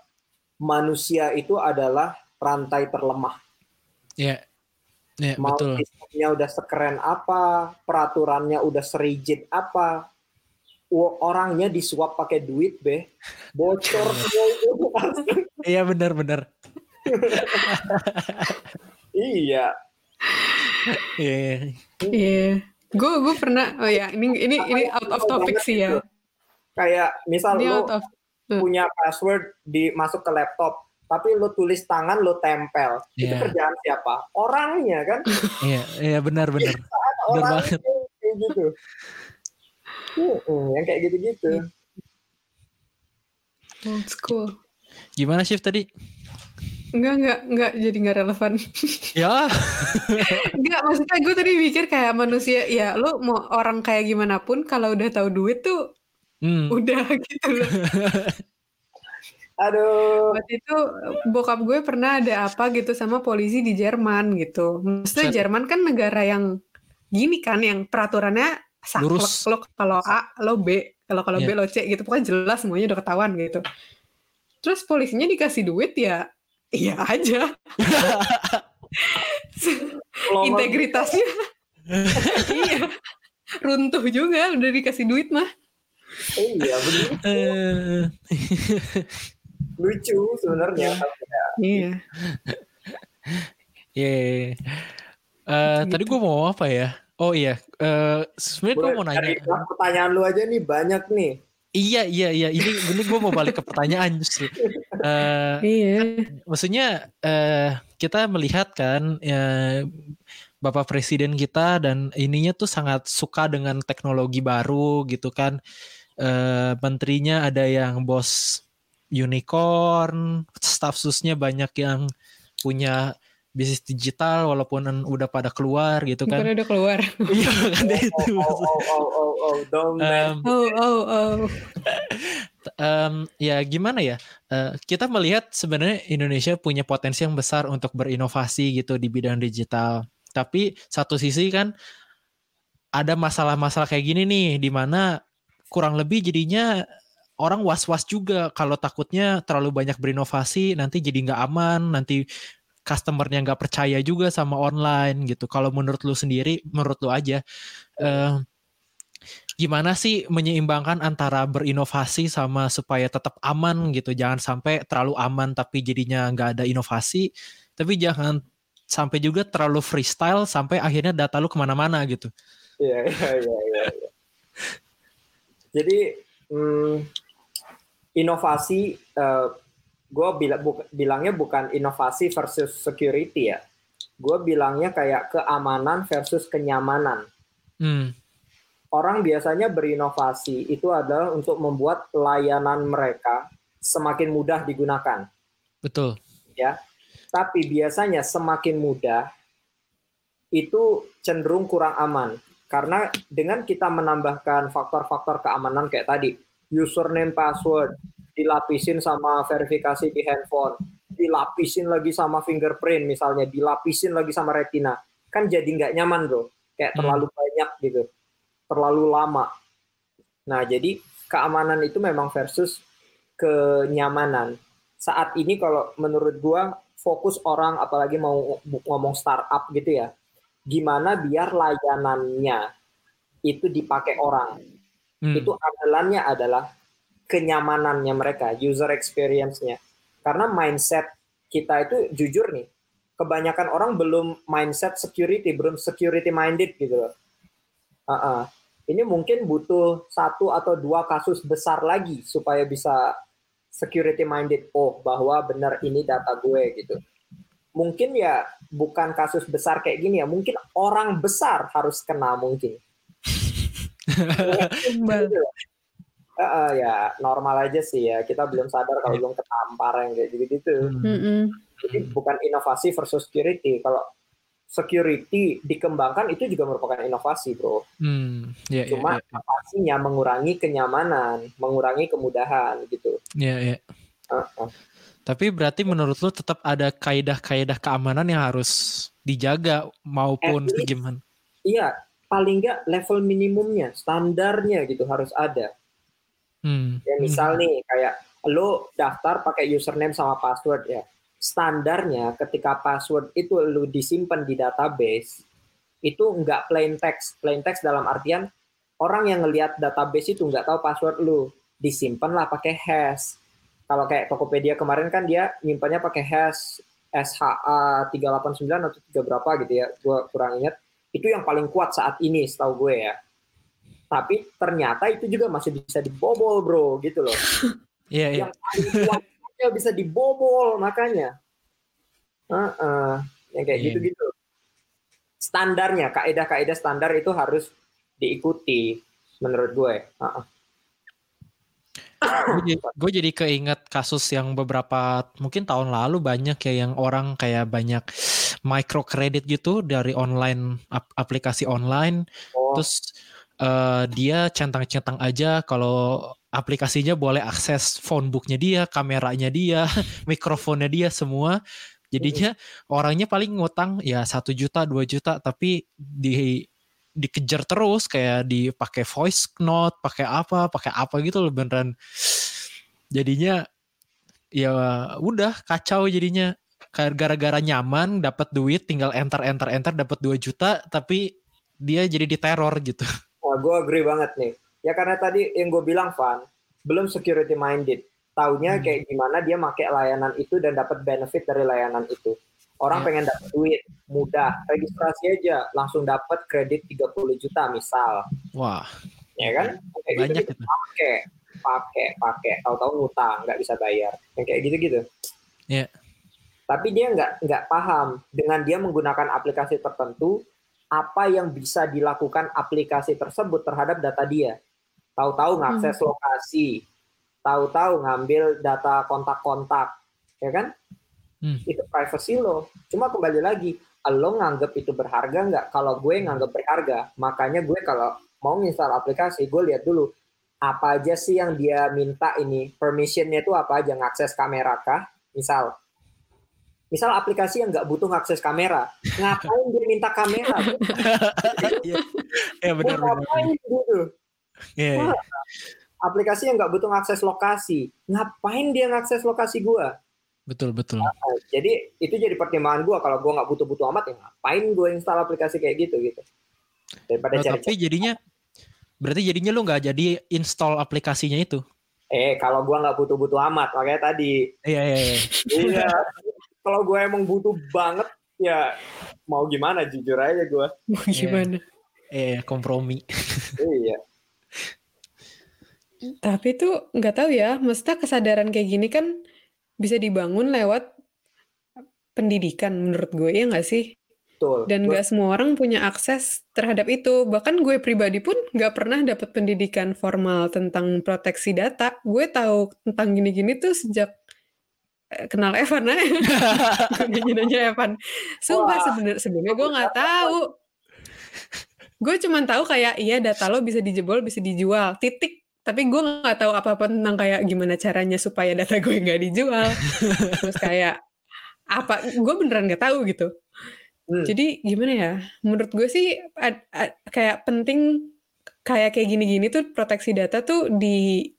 Speaker 3: manusia itu adalah rantai terlemah.
Speaker 2: Iya. Iya
Speaker 3: mau
Speaker 2: betul.
Speaker 3: sistemnya udah sekeren apa, peraturannya udah serigid apa, orangnya disuap pakai duit be, bocor semua itu.
Speaker 2: Iya benar benar.
Speaker 3: iya,
Speaker 2: Iya. iya.
Speaker 1: Iya. Gue gue pernah oh ya ini ini ini out of topic sih ya.
Speaker 3: kayak misal
Speaker 1: Ini
Speaker 3: lo
Speaker 1: of
Speaker 3: punya password di masuk ke laptop, tapi lo tulis tangan lo tempel, itu
Speaker 2: Iya.
Speaker 3: kerjaan siapa? Orangnya kan,
Speaker 2: Iya iya benar benar.
Speaker 3: Orangnya
Speaker 2: banget.
Speaker 3: kayak gitu. Hmm, yang kayak gitu-gitu.
Speaker 1: old school.
Speaker 2: Gimana shift tadi?
Speaker 1: Enggak enggak enggak jadi nggak relevan.
Speaker 2: Ya.
Speaker 1: Enggak maksudnya gue tadi mikir kayak manusia ya lo mau orang kayak gimana pun kalau udah tahu duit tuh
Speaker 2: Hmm.
Speaker 1: udah gitu loh.
Speaker 3: Aduh,
Speaker 1: Waktu itu bokap gue pernah ada apa gitu sama polisi di Jerman gitu. Maksudnya. Jerman kan negara yang gini kan yang peraturannya saklek
Speaker 2: Lurus.
Speaker 1: lo kalau A lo B kalau kalau B
Speaker 2: Iya.
Speaker 1: lo C gitu pokoknya jelas semuanya udah ketahuan gitu. Terus polisinya dikasih duit ya iya aja integritasnya iya runtuh juga udah dikasih duit mah
Speaker 3: iya bener.
Speaker 2: Eh,
Speaker 3: lucu sebenarnya.
Speaker 1: iya
Speaker 2: Iya. Eh,
Speaker 1: Gitu.
Speaker 2: tadi gue mau apa ya? Oh iya, eh sebenarnya gue mau nanya.
Speaker 3: pertanyaan lu aja nih banyak nih.
Speaker 2: Iya iya iya, ini ini gue mau balik ke pertanyaan justru. Eh,
Speaker 1: iya
Speaker 2: maksudnya eh kita melihat kan ya, Bapak Presiden kita dan ininya tuh sangat suka dengan teknologi baru gitu kan. Eh menterinya ada yang bos unicorn, staff susnya banyak yang punya bisnis digital walaupun udah pada keluar gitu kan.
Speaker 1: Bukan udah keluar.
Speaker 2: Iya kan itu.
Speaker 3: Oh, oh, oh, oh, oh, don't
Speaker 2: Um,
Speaker 1: Oh, oh, oh.
Speaker 2: um, ya gimana ya? Uh, kita melihat sebenarnya Indonesia punya potensi yang besar untuk berinovasi gitu di bidang digital. Tapi satu sisi kan ada masalah-masalah kayak gini nih, di mana kurang lebih jadinya orang was-was juga kalau takutnya terlalu banyak berinovasi nanti jadi nggak aman, nanti customernya nggak percaya juga sama online gitu. Kalau menurut lu sendiri, menurut lu aja, uh, gimana sih menyeimbangkan antara berinovasi sama supaya tetap aman gitu jangan sampai terlalu aman tapi jadinya nggak ada inovasi tapi jangan sampai juga terlalu freestyle sampai akhirnya data lu ke mana-mana gitu
Speaker 3: Iya, iya, iya, iya. iya. Jadi hmm, inovasi, uh, gue bila, bu, bilangnya bukan inovasi versus security ya. Gue bilangnya kayak keamanan versus kenyamanan.
Speaker 2: hmm.
Speaker 3: Orang biasanya berinovasi itu adalah untuk membuat layanan mereka semakin mudah digunakan,
Speaker 2: betul
Speaker 3: ya. Tapi biasanya semakin mudah itu cenderung kurang aman. Karena dengan kita menambahkan faktor-faktor keamanan kayak tadi, username, password, dilapisin sama verifikasi di handphone, dilapisin lagi sama fingerprint misalnya, dilapisin lagi sama retina, kan jadi nggak nyaman bro, kayak
Speaker 2: Hmm.
Speaker 3: terlalu banyak gitu, terlalu lama. Nah jadi keamanan itu memang versus kenyamanan. Saat ini kalau menurut gua fokus orang apalagi mau ngomong startup gitu ya, gimana biar layanannya itu dipakai orang.
Speaker 2: Hmm.
Speaker 3: Itu andalannya adalah kenyamanannya mereka, user experience-nya. Karena mindset kita itu jujur nih, kebanyakan orang belum mindset security, belum security minded gitu loh. Uh-uh. Ini mungkin butuh satu atau dua kasus besar lagi supaya bisa security minded. Oh, bahwa benar ini data gue gitu. Mungkin ya bukan kasus besar kayak gini ya, mungkin orang besar harus kena mungkin. Gitu. Uh, ya normal aja sih ya kita belum sadar kalau belum ketampar yang kayak gitu-gitu.
Speaker 2: Hmm.
Speaker 1: Mm-mm.
Speaker 3: Jadi bukan inovasi versus security. Kalau security dikembangkan itu juga merupakan inovasi, bro.
Speaker 2: Hmm. Ya, ya,
Speaker 3: Cuma
Speaker 2: ya, ya.
Speaker 3: inovasinya mengurangi kenyamanan, mengurangi kemudahan gitu.
Speaker 2: Ya, ya.
Speaker 3: Uh-uh.
Speaker 2: Tapi berarti menurut lu tetap ada kaidah-kaidah keamanan yang harus dijaga maupun
Speaker 3: least.
Speaker 2: gimana?
Speaker 3: Iya, paling nggak level minimumnya, standarnya gitu harus ada.
Speaker 2: Hmm.
Speaker 3: Ya misal nih kayak lo daftar pakai username sama password ya. Standarnya ketika password itu lo disimpan di database itu nggak plain text. Plain text dalam artian orang yang ngelihat database itu nggak tahu password lo. Disimpan lah pakai hash. Kalau kayak Tokopedia kemarin kan dia nyimpannya pakai hash SHA 389 atau 3 berapa gitu ya. Gue kurang ingat. Itu yang paling kuat saat ini setahu gue ya tapi ternyata itu juga masih bisa dibobol bro gitu loh
Speaker 2: Iya, iya.
Speaker 3: yang kuatnya bisa dibobol makanya Heeh. yang kayak
Speaker 2: Iya.
Speaker 3: gitu-gitu standarnya kaidah-kaidah standar itu harus diikuti menurut gue Heeh.
Speaker 2: gue jadi keinget kasus yang beberapa mungkin tahun lalu banyak ya yang orang kayak banyak microcredit gitu dari online ap- aplikasi online
Speaker 3: oh
Speaker 2: terus eh, dia centang-centang aja kalau aplikasinya boleh akses phone booknya dia kameranya dia mikrofonnya dia semua jadinya orangnya paling ngutang ya satu juta dua juta tapi di dikejar terus kayak dipakai voice note, pakai apa, pakai apa gitu loh beneran. Jadinya ya udah kacau jadinya gara-gara nyaman dapat duit tinggal enter enter enter dapat 2 juta tapi dia jadi diteror gitu.
Speaker 3: Gue agree banget nih. Ya karena tadi yang gue bilang, Van, belum security minded. Taunya
Speaker 2: Hmm.
Speaker 3: kayak gimana dia pakai layanan itu dan dapat benefit dari layanan itu. Orang
Speaker 2: Ya.
Speaker 3: pengen dapat duit, mudah. Registrasi aja, langsung dapat kredit 30 juta misal.
Speaker 2: Wah,
Speaker 3: Ya kan? Kayak
Speaker 2: banyak
Speaker 3: gitu,
Speaker 2: itu.
Speaker 3: pakai, pakai, pakai. Tahu-tahu ngutang, nggak bisa bayar. Yang kayak gitu-gitu.
Speaker 2: Ya.
Speaker 3: Tapi dia nggak nggak paham dengan dia menggunakan aplikasi tertentu apa yang bisa dilakukan aplikasi tersebut terhadap data dia. Tahu-tahu ngakses lokasi, tahu-tahu ngambil data kontak-kontak, ya kan? Hmm. Itu privacy lo. Cuma kembali lagi, lo nganggap itu berharga nggak? Kalau gue nganggap berharga, makanya gue kalau mau install aplikasi, gue lihat dulu apa aja sih yang dia minta ini permissionnya itu apa aja ngakses kamera kah misal misal aplikasi yang nggak butuh akses kamera ngapain dia minta kamera?
Speaker 2: Ya, ya benar
Speaker 3: ngapain benar. gitu? Yeah, yeah. aplikasi yang nggak butuh akses lokasi ngapain dia ngakses lokasi gua?
Speaker 2: Betul betul.
Speaker 3: Nah, jadi itu jadi pertimbangan gua kalau gua nggak butuh butuh amat ya ngapain gua install aplikasi kayak gitu gitu.
Speaker 2: Daripada nah, tapi jadinya berarti jadinya lu nggak jadi install aplikasinya itu?
Speaker 3: Eh kalau gua nggak butuh butuh amat makanya tadi.
Speaker 2: Iya iya iya,
Speaker 3: iya kalau gue emang butuh banget ya mau gimana jujur aja gue
Speaker 1: mau gimana
Speaker 2: eh yeah, kompromi
Speaker 3: iya
Speaker 1: tapi tuh nggak tahu ya mesti kesadaran kayak gini kan bisa dibangun lewat pendidikan menurut gue ya nggak sih
Speaker 3: Betul.
Speaker 1: Dan nggak semua orang punya akses terhadap itu. Bahkan gue pribadi pun nggak pernah dapat pendidikan formal tentang proteksi data. Gue tahu tentang gini-gini tuh sejak kenal Evan aja. nanya Evan. Sumpah sebenarnya sebelumnya gue nggak tahu. Gue cuma tahu kayak iya data lo bisa dijebol, bisa dijual. Titik. Tapi gue nggak tahu apa-apa tentang kayak gimana caranya supaya data gue nggak dijual. Terus kayak apa? Gue beneran nggak tahu gitu. Hmm. Jadi gimana ya? Menurut gue sih ad, ad, kayak penting kayak kayak gini-gini tuh proteksi data tuh di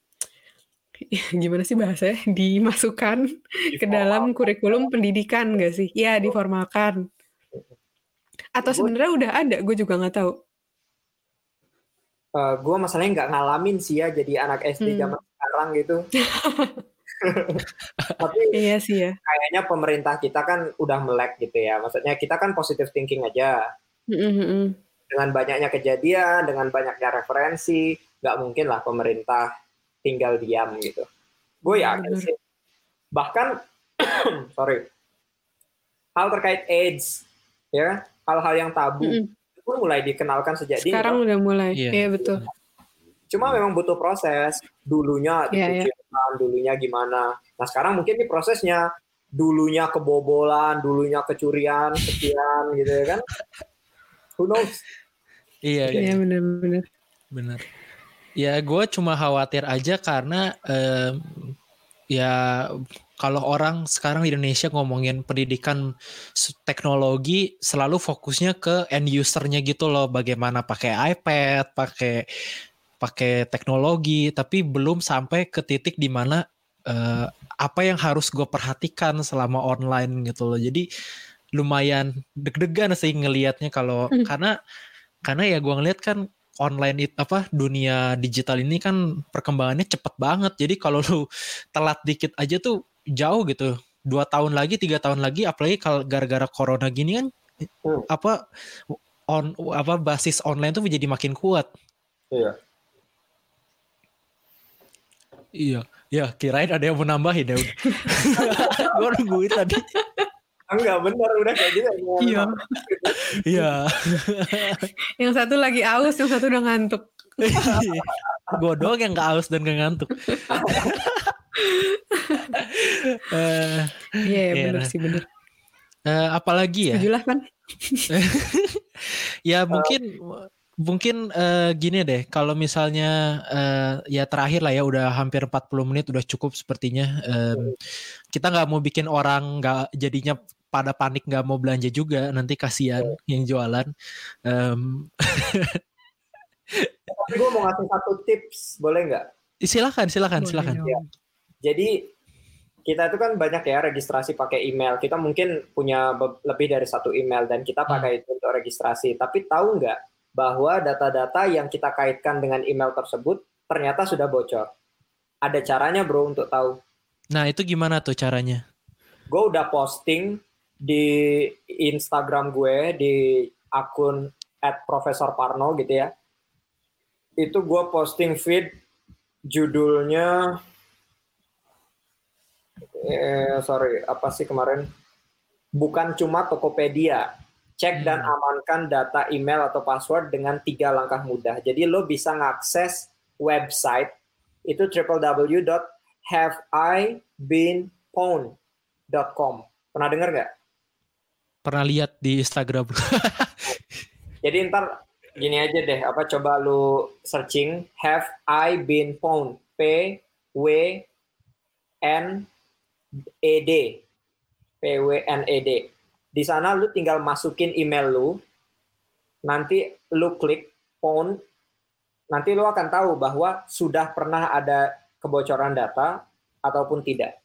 Speaker 1: gimana sih bahasanya dimasukkan ke dalam kurikulum pendidikan gak sih? Ya diformalkan. Atau sebenarnya udah ada, gue juga nggak tahu.
Speaker 3: Uh, eh, gue masalahnya nggak ngalamin sih ya jadi anak SD hmm. zaman sekarang gitu. Tapi
Speaker 1: iya sih ya.
Speaker 3: Kayaknya pemerintah kita kan udah melek gitu ya. Maksudnya kita kan positive thinking aja. Mm-hmm. Dengan banyaknya kejadian, dengan banyaknya referensi, nggak mungkin lah pemerintah tinggal diam gitu. Gue yakin Bener. sih. Bahkan, sorry, hal terkait AIDS, ya, hal-hal yang tabu, mm -hmm. pun mulai dikenalkan sejak
Speaker 1: dini. Sekarang udah mulai, iya yeah. yeah, betul.
Speaker 3: Cuma memang butuh proses. Dulunya yeah, yeah. dulunya gimana. Nah sekarang mungkin ini prosesnya dulunya kebobolan, dulunya kecurian, sekian gitu ya kan. Who knows?
Speaker 2: Iya,
Speaker 1: iya, iya. benar-benar.
Speaker 2: Benar. Ya gue cuma khawatir aja karena um, ya kalau orang sekarang di Indonesia ngomongin pendidikan teknologi selalu fokusnya ke end usernya gitu loh bagaimana pakai iPad pakai pakai teknologi tapi belum sampai ke titik di mana uh, apa yang harus gue perhatikan selama online gitu loh jadi lumayan deg-degan sih ngelihatnya kalau hmm. karena karena ya gue ngeliat kan online itu apa dunia digital ini kan perkembangannya cepet banget. Jadi kalau lu telat dikit aja tuh jauh gitu. Dua tahun lagi tiga tahun lagi apalagi kalau gara-gara corona gini kan hmm. apa on apa basis online tuh menjadi makin kuat.
Speaker 3: Iya.
Speaker 2: Iya. Ya kirain ada yang mau nambahin ya. Gue nungguin tadi
Speaker 3: Enggak benar udah kayak gitu.
Speaker 2: Iya. Iya.
Speaker 1: yang satu lagi aus, yang satu udah ngantuk.
Speaker 2: Gue doang yang gak aus dan gak ngantuk.
Speaker 1: uh, iya yeah, benar sih benar.
Speaker 2: Uh, apalagi ya?
Speaker 1: Setujulah kan.
Speaker 2: ya mungkin uh, mungkin uh, gini deh kalau misalnya uh, ya terakhir lah ya udah hampir 40 menit udah cukup sepertinya um, kita nggak mau bikin orang nggak jadinya pada panik nggak mau belanja juga nanti kasihan yang jualan um,
Speaker 3: tapi gue mau ngasih satu tips boleh nggak?
Speaker 2: Silakan silakan silakan. ya.
Speaker 3: jadi kita itu kan banyak ya registrasi pakai email. Kita mungkin punya lebih dari satu email dan kita pakai hmm. itu untuk registrasi. Tapi tahu nggak bahwa data-data yang kita kaitkan dengan email tersebut ternyata sudah bocor. Ada caranya bro untuk tahu.
Speaker 2: Nah itu gimana tuh caranya?
Speaker 3: Gue udah posting di Instagram gue di akun at Profesor Parno gitu ya. Itu gue posting feed judulnya eh, sorry apa sih kemarin bukan cuma Tokopedia Cek dan hmm. amankan data email atau password dengan tiga langkah mudah. Jadi lo bisa ngakses website itu www.haveibeenpwned.com. Pernah dengar nggak?
Speaker 2: Pernah lihat di Instagram.
Speaker 3: Jadi ntar gini aja deh, apa coba lu searching have I been pwned? P W N E D. P W N E D. Di sana lu tinggal masukin email lu. Nanti lu klik phone. Nanti lu akan tahu bahwa sudah pernah ada kebocoran data ataupun tidak.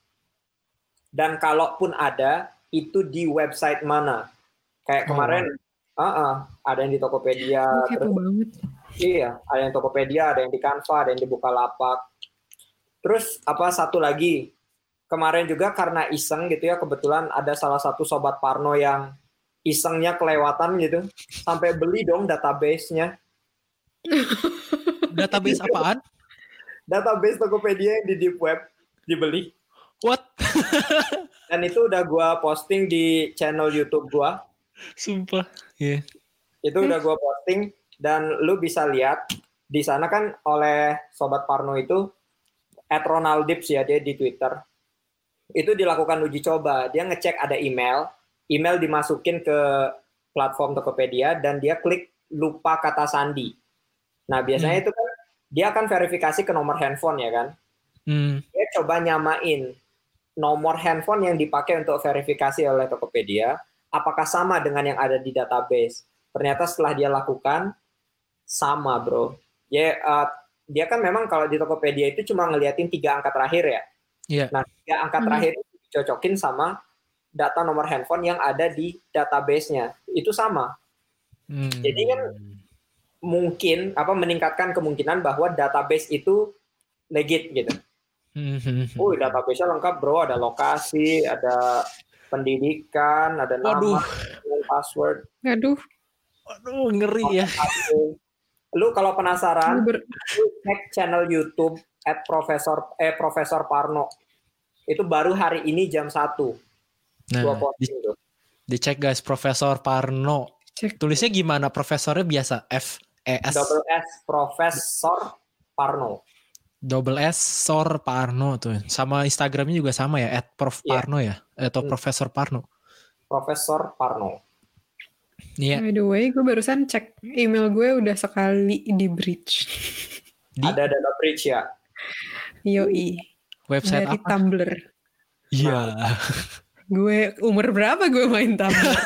Speaker 3: Dan kalaupun ada, itu di website mana? Kayak
Speaker 2: Oh.
Speaker 3: kemarin, uh-uh, ada yang di Tokopedia, terus
Speaker 1: banget.
Speaker 3: Iya, ada yang Tokopedia, ada yang di Canva, ada yang di Bukalapak. Terus apa satu lagi? Kemarin juga karena iseng gitu ya, kebetulan ada salah satu sobat Parno yang isengnya kelewatan gitu, sampai beli dong database-nya.
Speaker 2: Database apaan?
Speaker 3: Database Tokopedia yang di deep web dibeli.
Speaker 2: What?
Speaker 3: Dan itu udah gua posting di channel YouTube gua.
Speaker 2: Sumpah. Iya.
Speaker 3: Itu udah gua posting dan lu bisa lihat di sana kan oleh sobat Parno itu at Ronaldips ya dia di Twitter. Itu dilakukan uji coba. Dia ngecek ada email, email dimasukin ke platform Tokopedia dan dia klik lupa kata sandi. Nah, biasanya
Speaker 2: Hmm.
Speaker 3: itu kan dia akan verifikasi ke nomor handphone ya kan.
Speaker 2: Hmm.
Speaker 3: Dia coba nyamain nomor handphone yang dipakai untuk verifikasi oleh Tokopedia apakah sama dengan yang ada di database. Ternyata setelah dia lakukan sama, Bro. Ya eh, dia kan memang kalau di Tokopedia itu cuma ngeliatin tiga angka terakhir ya.
Speaker 2: Iya.
Speaker 3: Nah, tiga angka
Speaker 1: Hmm.
Speaker 3: terakhir itu dicocokin sama data nomor handphone yang ada di database-nya. Itu sama.
Speaker 2: Hmm.
Speaker 3: Jadi kan Mungkin apa meningkatkan kemungkinan bahwa database itu legit gitu.
Speaker 2: Hmm.
Speaker 3: Oh, database-nya lengkap, Bro. Ada lokasi, ada pendidikan, ada nama, password.
Speaker 1: Aduh,
Speaker 2: Aduh, ngeri ya.
Speaker 3: Lu kalau penasaran, lu cek channel YouTube at Profesor eh Profesor Parno. Itu baru hari ini jam 1. Gua
Speaker 2: Nah, di-
Speaker 3: posting tuh.
Speaker 2: dicek guys, Profesor Parno.
Speaker 1: cek.
Speaker 2: Tulisnya gimana? Profesornya biasa F E S
Speaker 3: Double S Profesor Parno.
Speaker 2: double S Sor Parno tuh. Sama Instagramnya juga sama ya, at Prof
Speaker 3: Iya.
Speaker 2: Parno ya, atau
Speaker 3: Hmm.
Speaker 2: Profesor Parno.
Speaker 3: Profesor Parno.
Speaker 2: Iya.
Speaker 1: By the way, gue barusan cek email gue udah sekali di breach.
Speaker 2: Di
Speaker 3: Ada data breach ya.
Speaker 1: Yoi.
Speaker 2: Website
Speaker 1: Dari
Speaker 2: apa?
Speaker 1: Tumblr.
Speaker 2: Iya.
Speaker 1: Gue umur berapa gue main Tumblr?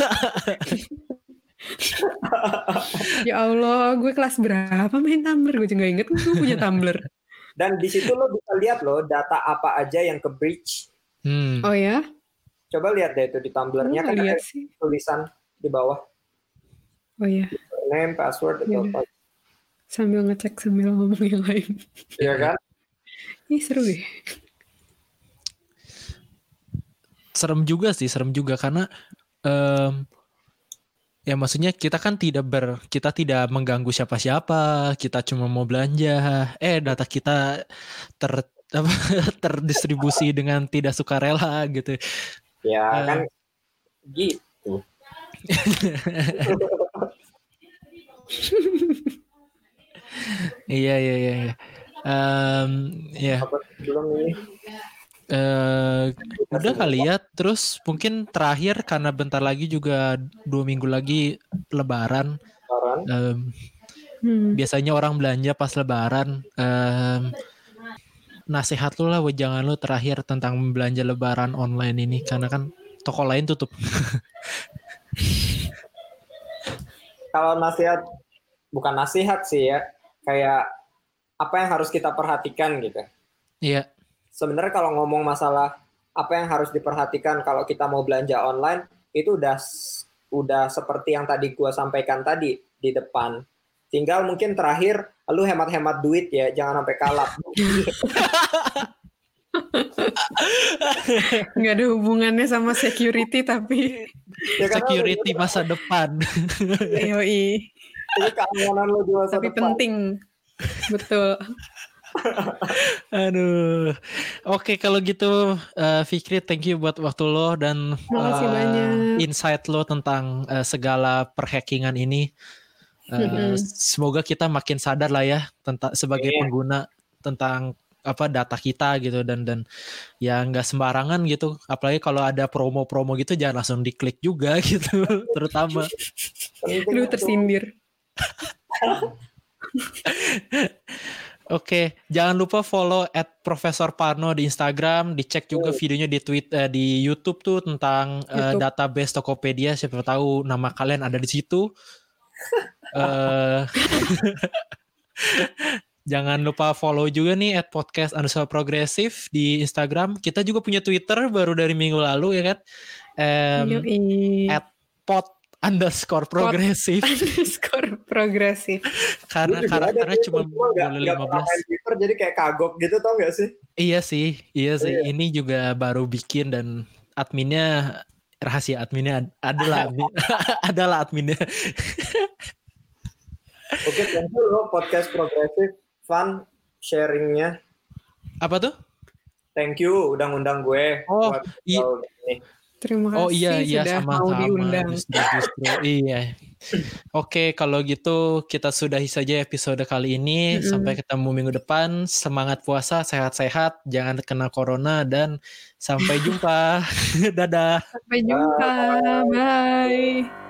Speaker 1: ya Allah, gue kelas berapa main Tumblr? Gue juga inget gue punya Tumblr.
Speaker 3: Dan di situ lo bisa lihat loh data apa aja yang ke breach.
Speaker 2: Hmm.
Speaker 1: Oh ya?
Speaker 3: Coba lihat deh itu di Tumblr-nya kan ada
Speaker 1: sih.
Speaker 3: tulisan di bawah
Speaker 1: Oh ya,
Speaker 3: name, password, atau
Speaker 1: Iya.
Speaker 3: apa.
Speaker 1: sambil ngecek sambil ngomong yang lain.
Speaker 3: Iya kan?
Speaker 1: Ih seru deh.
Speaker 2: Serem juga sih, serem juga karena em, ya maksudnya kita kan tidak ber kita tidak mengganggu siapa-siapa, kita cuma mau belanja. Eh data kita ter apa, terdistribusi dengan tidak sukarela gitu.
Speaker 3: Ya
Speaker 2: Eh.
Speaker 3: kan gitu.
Speaker 2: Iya iya iya. iya. Em, ya
Speaker 3: Apa belum ini?
Speaker 2: Eh udah kali ya. Terus mungkin terakhir karena bentar lagi juga dua minggu lagi Lebaran.
Speaker 3: Saran.
Speaker 2: Em,
Speaker 1: Hmm.
Speaker 2: biasanya orang belanja pas lebaran em, nasihat lu lah jangan lu terakhir tentang belanja lebaran online ini karena kan toko lain tutup
Speaker 3: Kalau nasihat bukan nasihat sih ya, kayak apa yang harus kita perhatikan gitu.
Speaker 2: iya
Speaker 3: Sebenarnya kalau ngomong masalah apa yang harus diperhatikan kalau kita mau belanja online itu udah udah seperti yang tadi gua sampaikan tadi di depan. Tinggal mungkin terakhir lu hemat-hemat duit ya, jangan sampai kalap.
Speaker 1: Nggak ada hubungannya sama security tapi
Speaker 3: Ya,
Speaker 2: security masa depan
Speaker 1: yoi.
Speaker 3: Itu keamanan lu di masa
Speaker 1: Tapi
Speaker 3: depan.
Speaker 1: penting. Betul.
Speaker 2: aduh oke kalau gitu eh, Fikri thank you buat waktu lo dan
Speaker 1: Makasih banyak.
Speaker 2: insight lo tentang eh, segala perhackingan ini
Speaker 1: Mm-mm.
Speaker 2: semoga kita makin sadar lah ya tentang sebagai
Speaker 3: Iya.
Speaker 2: pengguna tentang apa data kita gitu dan dan ya nggak sembarangan gitu apalagi kalau ada promo-promo gitu jangan langsung diklik juga gitu terutama
Speaker 1: lu tersindir
Speaker 2: Oke, jangan lupa follow at Profesor Parno di Instagram, dicek juga oh. videonya di tweet uh, di YouTube tuh tentang uh, database Tokopedia. Siapa tahu nama kalian ada di situ. uh, jangan lupa follow juga nih at podcast underscore progresif di Instagram. Kita juga punya Twitter baru dari minggu lalu ya kan. Um, at pod underscore progresif.
Speaker 1: underscore progresif.
Speaker 2: Karena karena, karena cuma boleh lima belas.
Speaker 3: jadi kayak kagok gitu tau gak sih?
Speaker 2: Iya sih iya sih. Iya. ini juga baru bikin dan adminnya rahasia adminnya adalah admin, adalah adminnya.
Speaker 3: Oke thank you lo podcast progresif fun sharingnya.
Speaker 2: Apa tuh?
Speaker 3: Thank you udah ngundang gue
Speaker 2: oh iya
Speaker 1: Terima kasih
Speaker 2: oh, iya, iya,
Speaker 1: sudah
Speaker 2: sama,
Speaker 1: mau
Speaker 2: sama.
Speaker 1: diundang.
Speaker 2: Justru, justru, iya. Oke, kalau gitu kita sudahi saja episode kali ini. Mm-hmm. Sampai ketemu minggu depan. Semangat puasa, sehat-sehat, jangan kena corona dan sampai jumpa. Dadah.
Speaker 1: Sampai jumpa. Bye. Bye.